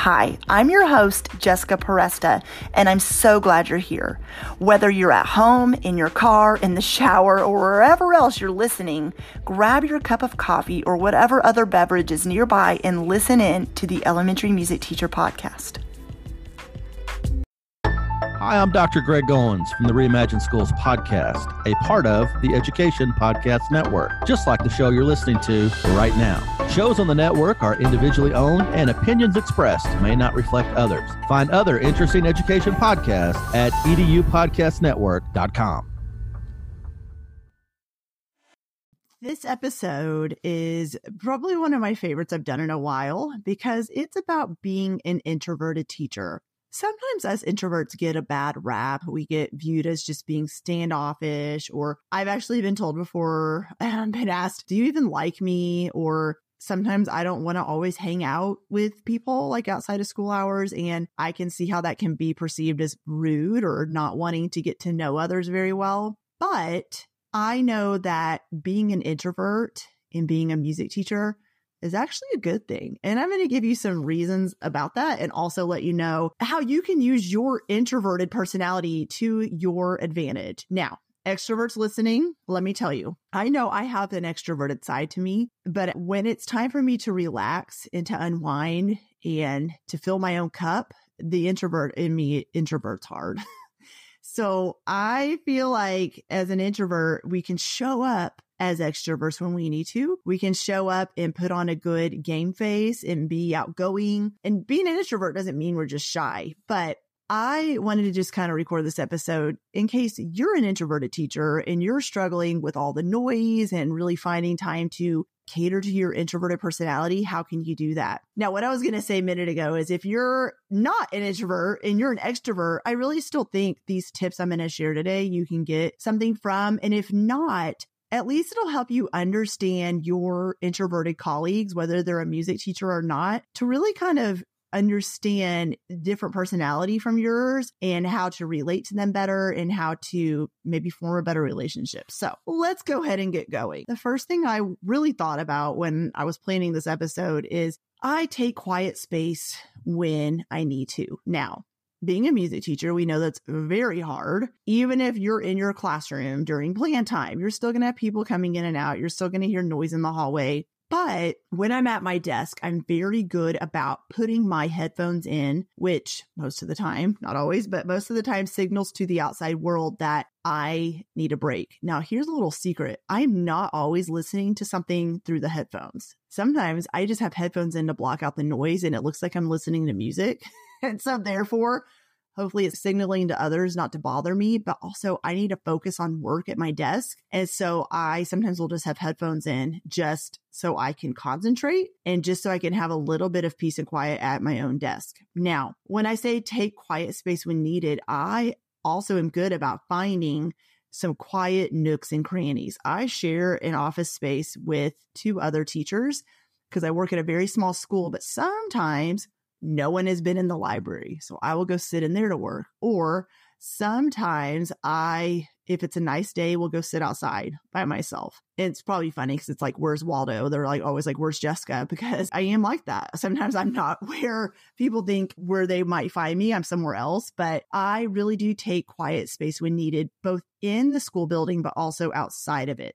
Hi, I'm your host, Jessica Peresta, and I'm so glad you're here. Whether you're at home, in your car, in the shower, or wherever else you're listening, grab your cup of coffee or whatever other beverage is nearby and listen in to the Elementary Music Teacher Podcast. Hi, I'm Dr. Greg Goins from the Reimagine Schools podcast, a part of the Education Podcast Network, just like the show you're listening to right now. Shows on the network are individually owned and opinions expressed may not reflect others. Find other interesting education podcasts at edupodcastnetwork.com. This episode is probably one of my favorites I've done in a while because it's about being an introverted teacher sometimes us introverts get a bad rap. We get viewed as just being standoffish, or I've actually been told before and been asked, Do you even like me? Or sometimes I don't want to always hang out with people like outside of school hours. And I can see how that can be perceived as rude or not wanting to get to know others very well. But I know that being an introvert and being a music teacher is actually a good thing. And I'm going to give you some reasons about that and also let you know how you can use your introverted personality to your advantage. Now, extroverts listening, let me tell you, I know I have an extroverted side to me, but when it's time for me to relax and to unwind and to fill my own cup, the introvert in me introverts hard. so I feel like as an introvert, we can show up as extroverts when we need to. We can show up and put on a good game face and be outgoing. And being an introvert doesn't mean we're just shy, but I wanted to just kind of record this episode in case you're an introverted teacher and you're struggling with all the noise and really finding time to cater to your introverted personality. How can you do that? Now, what I was going to say a minute ago is if you're not an introvert and you're an extrovert, I really still think these tips I'm going to share today, you can get something from. And if not, at least it'll help you understand your introverted colleagues, whether they're a music teacher or not, to really kind of understand different personality from yours and how to relate to them better and how to maybe form a better relationship. So let's go ahead and get going. The first thing I really thought about when I was planning this episode is I take quiet space when I need to. Now, being a music teacher, we know that's very hard. Even if you're in your classroom during plan time, you're still going to have people coming in and out. You're still going to hear noise in the hallway. But when I'm at my desk, I'm very good about putting my headphones in, which most of the time, not always, but most of the time signals to the outside world that I need a break. Now, here's a little secret I'm not always listening to something through the headphones. Sometimes I just have headphones in to block out the noise and it looks like I'm listening to music. and so therefore, hopefully it's signaling to others not to bother me, but also I need to focus on work at my desk. And so I sometimes will just have headphones in just so I can concentrate and just so I can have a little bit of peace and quiet at my own desk. Now, when I say take quiet space when needed, I also am good about finding some quiet nooks and crannies. I share an office space with two other teachers because I work at a very small school, but sometimes no one has been in the library. So I will go sit in there to work. Or sometimes I, if it's a nice day, will go sit outside by myself. It's probably funny because it's like, where's Waldo? They're like always like, where's Jessica? Because I am like that. Sometimes I'm not where people think where they might find me. I'm somewhere else, but I really do take quiet space when needed, both in the school building, but also outside of it.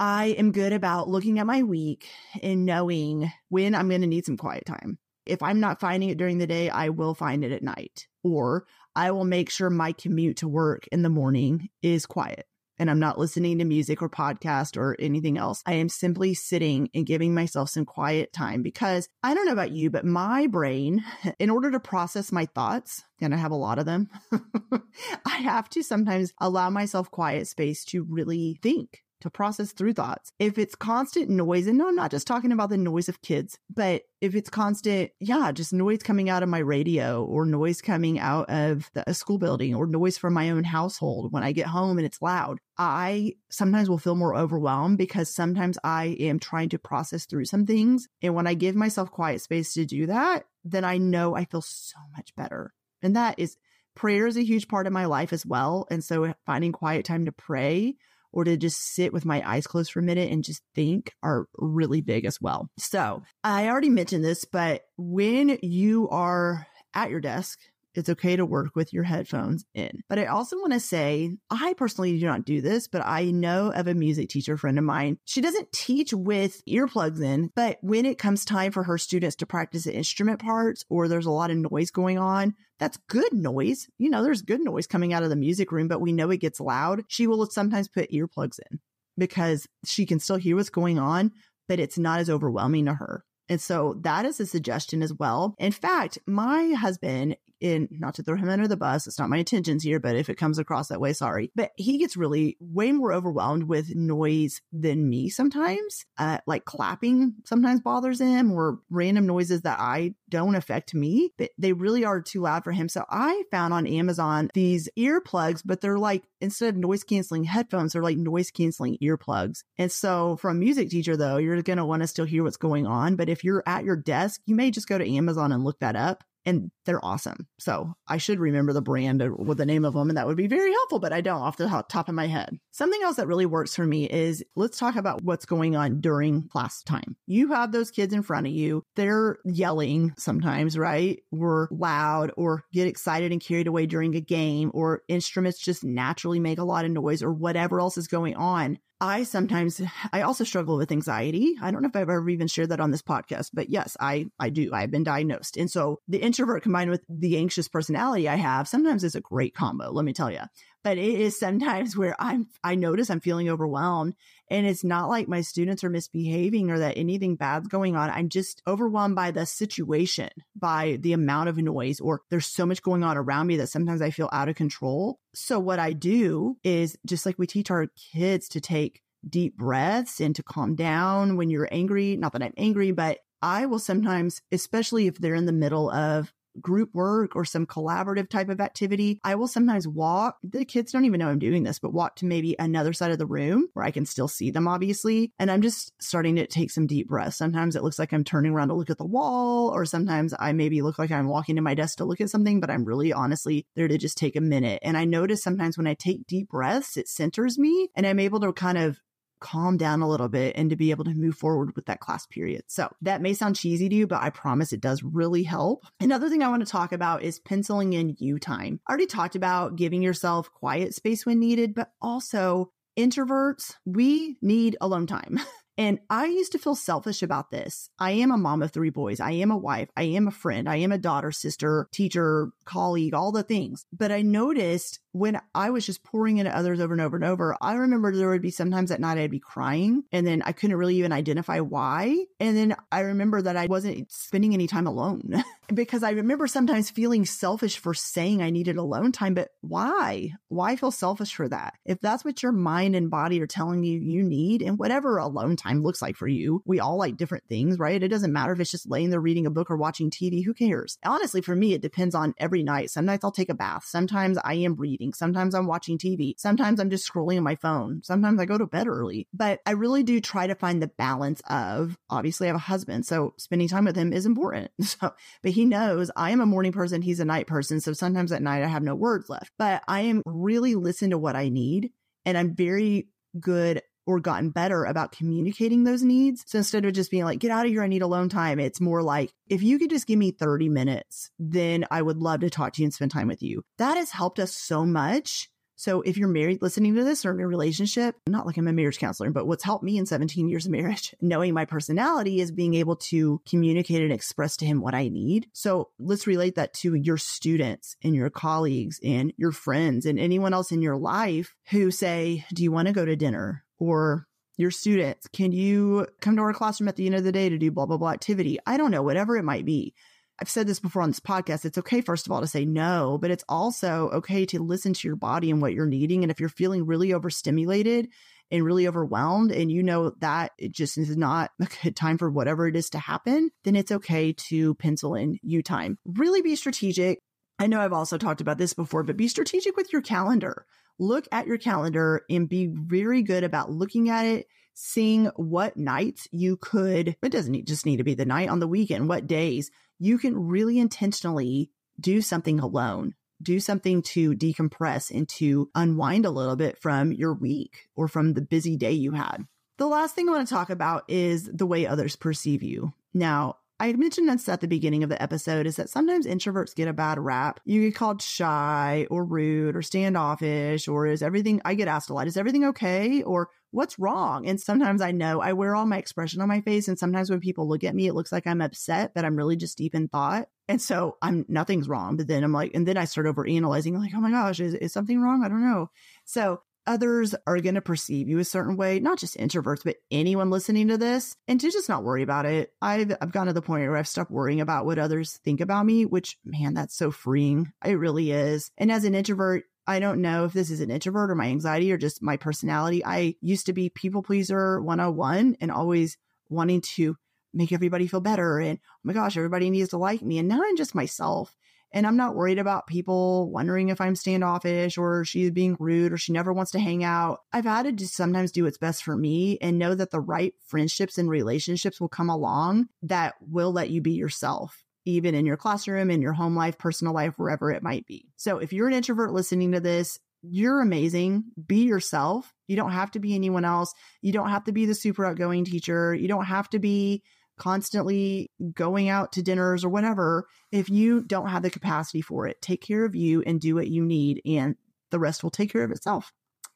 I am good about looking at my week and knowing when I'm going to need some quiet time. If I'm not finding it during the day, I will find it at night, or I will make sure my commute to work in the morning is quiet. and I'm not listening to music or podcast or anything else. I am simply sitting and giving myself some quiet time because I don't know about you, but my brain, in order to process my thoughts, and I have a lot of them, I have to sometimes allow myself quiet space to really think to process through thoughts. If it's constant noise, and no, I'm not just talking about the noise of kids, but if it's constant, yeah, just noise coming out of my radio or noise coming out of the, a school building or noise from my own household when I get home and it's loud, I sometimes will feel more overwhelmed because sometimes I am trying to process through some things. And when I give myself quiet space to do that, then I know I feel so much better. And that is prayer is a huge part of my life as well. And so finding quiet time to pray or to just sit with my eyes closed for a minute and just think are really big as well. So I already mentioned this, but when you are at your desk it's okay to work with your headphones in. But I also want to say, I personally do not do this, but I know of a music teacher friend of mine. She doesn't teach with earplugs in, but when it comes time for her students to practice the instrument parts or there's a lot of noise going on, that's good noise. You know, there's good noise coming out of the music room, but we know it gets loud. She will sometimes put earplugs in because she can still hear what's going on, but it's not as overwhelming to her. And so that is a suggestion as well. In fact, my husband in not to throw him under the bus, it's not my intentions here, but if it comes across that way, sorry. But he gets really way more overwhelmed with noise than me sometimes. Uh, like clapping sometimes bothers him or random noises that I don't affect me, but they really are too loud for him. So I found on Amazon these earplugs, but they're like instead of noise canceling headphones, they're like noise canceling earplugs. And so a music teacher though, you're going to want to still hear what's going on. But if you're at your desk, you may just go to Amazon and look that up and they're awesome. So I should remember the brand or the name of them, and that would be very helpful, but I don't off the top of my head. Something else that really works for me is let's talk about what's going on during class time. You have those kids in front of you. They're yelling sometimes, right? Or loud or get excited and carried away during a game or instruments just naturally make a lot of noise or whatever else is going on. I sometimes, I also struggle with anxiety. I don't know if I've ever even shared that on this podcast, but yes, I, I do. I've been diagnosed. And so the introvert combined with the anxious personality I have sometimes is a great combo. Let me tell you but it is sometimes where I'm, I notice I'm feeling overwhelmed and it's not like my students are misbehaving or that anything bad's going on. I'm just overwhelmed by the situation, by the amount of noise, or there's so much going on around me that sometimes I feel out of control. So what I do is just like we teach our kids to take deep breaths and to calm down when you're angry. Not that I'm angry, but I will sometimes, especially if they're in the middle of group work or some collaborative type of activity, I will sometimes walk. The kids don't even know I'm doing this, but walk to maybe another side of the room where I can still see them, obviously. And I'm just starting to take some deep breaths. Sometimes it looks like I'm turning around to look at the wall, or sometimes I maybe look like I'm walking to my desk to look at something, but I'm really honestly there to just take a minute. And I notice sometimes when I take deep breaths, it centers me and I'm able to kind of calm down a little bit and to be able to move forward with that class period. So that may sound cheesy to you, but I promise it does really help. Another thing I want to talk about is penciling in you time. I already talked about giving yourself quiet space when needed, but also introverts, we need alone time. And I used to feel selfish about this. I am a mom of three boys. I am a wife. I am a friend. I am a daughter, sister, teacher, colleague, all the things. But I noticed when I was just pouring into others over and over and over, I remember there would be sometimes at night I'd be crying and then I couldn't really even identify why. And then I remember that I wasn't spending any time alone because I remember sometimes feeling selfish for saying I needed alone time. But why? Why feel selfish for that? If that's what your mind and body are telling you you need and whatever alone time looks like for you, we all like different things, right? It doesn't matter if it's just laying there reading a book or watching TV. Who cares? Honestly, for me, it depends on every night. Some nights I'll take a bath. Sometimes I am reading Sometimes I'm watching TV. Sometimes I'm just scrolling on my phone. Sometimes I go to bed early. But I really do try to find the balance of obviously I have a husband, so spending time with him is important. So, but he knows I am a morning person, he's a night person. So sometimes at night I have no words left. But I am really listening to what I need and I'm very good or gotten better about communicating those needs. So instead of just being like, get out of here, I need alone time, it's more like, if you could just give me 30 minutes, then I would love to talk to you and spend time with you. That has helped us so much So if you're married listening to this or in a relationship, not like I'm a marriage counselor, but what's helped me in 17 years of marriage, knowing my personality is being able to communicate and express to him what I need. So let's relate that to your students and your colleagues and your friends and anyone else in your life who say, do you want to go to dinner? Or your students, can you come to our classroom at the end of the day to do blah, blah, blah activity? I don't know, whatever it might be. I've said this before on this podcast. It's okay, first of all, to say no, but it's also okay to listen to your body and what you're needing. And if you're feeling really overstimulated and really overwhelmed, and you know that it just is not a good time for whatever it is to happen, then it's okay to pencil in you time. Really be strategic. I know I've also talked about this before, but be strategic with your calendar. Look at your calendar and be very good about looking at it seeing what nights you could, it doesn't just need to be the night on the weekend, what days you can really intentionally do something alone, do something to decompress and to unwind a little bit from your week or from the busy day you had. The last thing I want to talk about is the way others perceive you. Now, I mentioned this at the beginning of the episode is that sometimes introverts get a bad rap. You get called shy or rude or standoffish, or is everything, I get asked a lot, is everything okay? Or what's wrong? And sometimes I know I wear all my expression on my face. And sometimes when people look at me, it looks like I'm upset, but I'm really just deep in thought. And so I'm nothing's wrong. But then I'm like, and then I start over analyzing, like, oh my gosh, is, is something wrong? I don't know. So others are going to perceive you a certain way, not just introverts, but anyone listening to this, and to just not worry about it. I've, I've gotten to the point where I've stopped worrying about what others think about me, which, man, that's so freeing. It really is. And as an introvert, I don't know if this is an introvert or my anxiety or just my personality. I used to be people pleaser 101 and always wanting to make everybody feel better. And oh my gosh, everybody needs to like me. And now I'm just myself. And I'm not worried about people wondering if I'm standoffish or she's being rude or she never wants to hang out. I've had to just sometimes do what's best for me and know that the right friendships and relationships will come along that will let you be yourself even in your classroom, in your home life, personal life, wherever it might be. So if you're an introvert listening to this, you're amazing. Be yourself. You don't have to be anyone else. You don't have to be the super outgoing teacher. You don't have to be constantly going out to dinners or whatever. If you don't have the capacity for it, take care of you and do what you need, and the rest will take care of itself.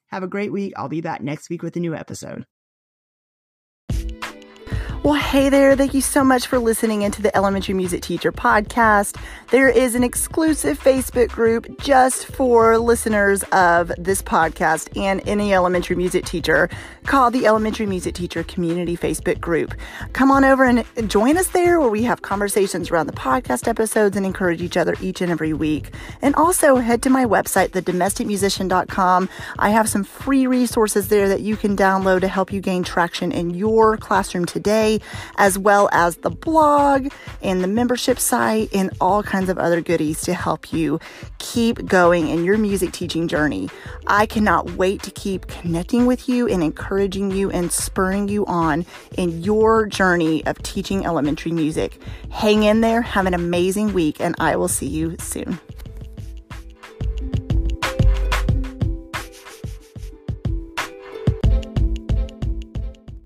Have a great week. I'll be back next week with a new episode. Well, hey there. Thank you so much for listening into the Elementary Music Teacher podcast. There is an exclusive Facebook group just for listeners of this podcast and any elementary music teacher called the Elementary Music Teacher Community Facebook group. Come on over and join us there where we have conversations around the podcast episodes and encourage each other each and every week. And also head to my website, thedomesticmusician.com. I have some free resources there that you can download to help you gain traction in your classroom today as well as the blog and the membership site and all kinds of other goodies to help you keep going in your music teaching journey. I cannot wait to keep connecting with you and encouraging you and spurring you on in your journey of teaching elementary music. Hang in there, have an amazing week, and I will see you soon.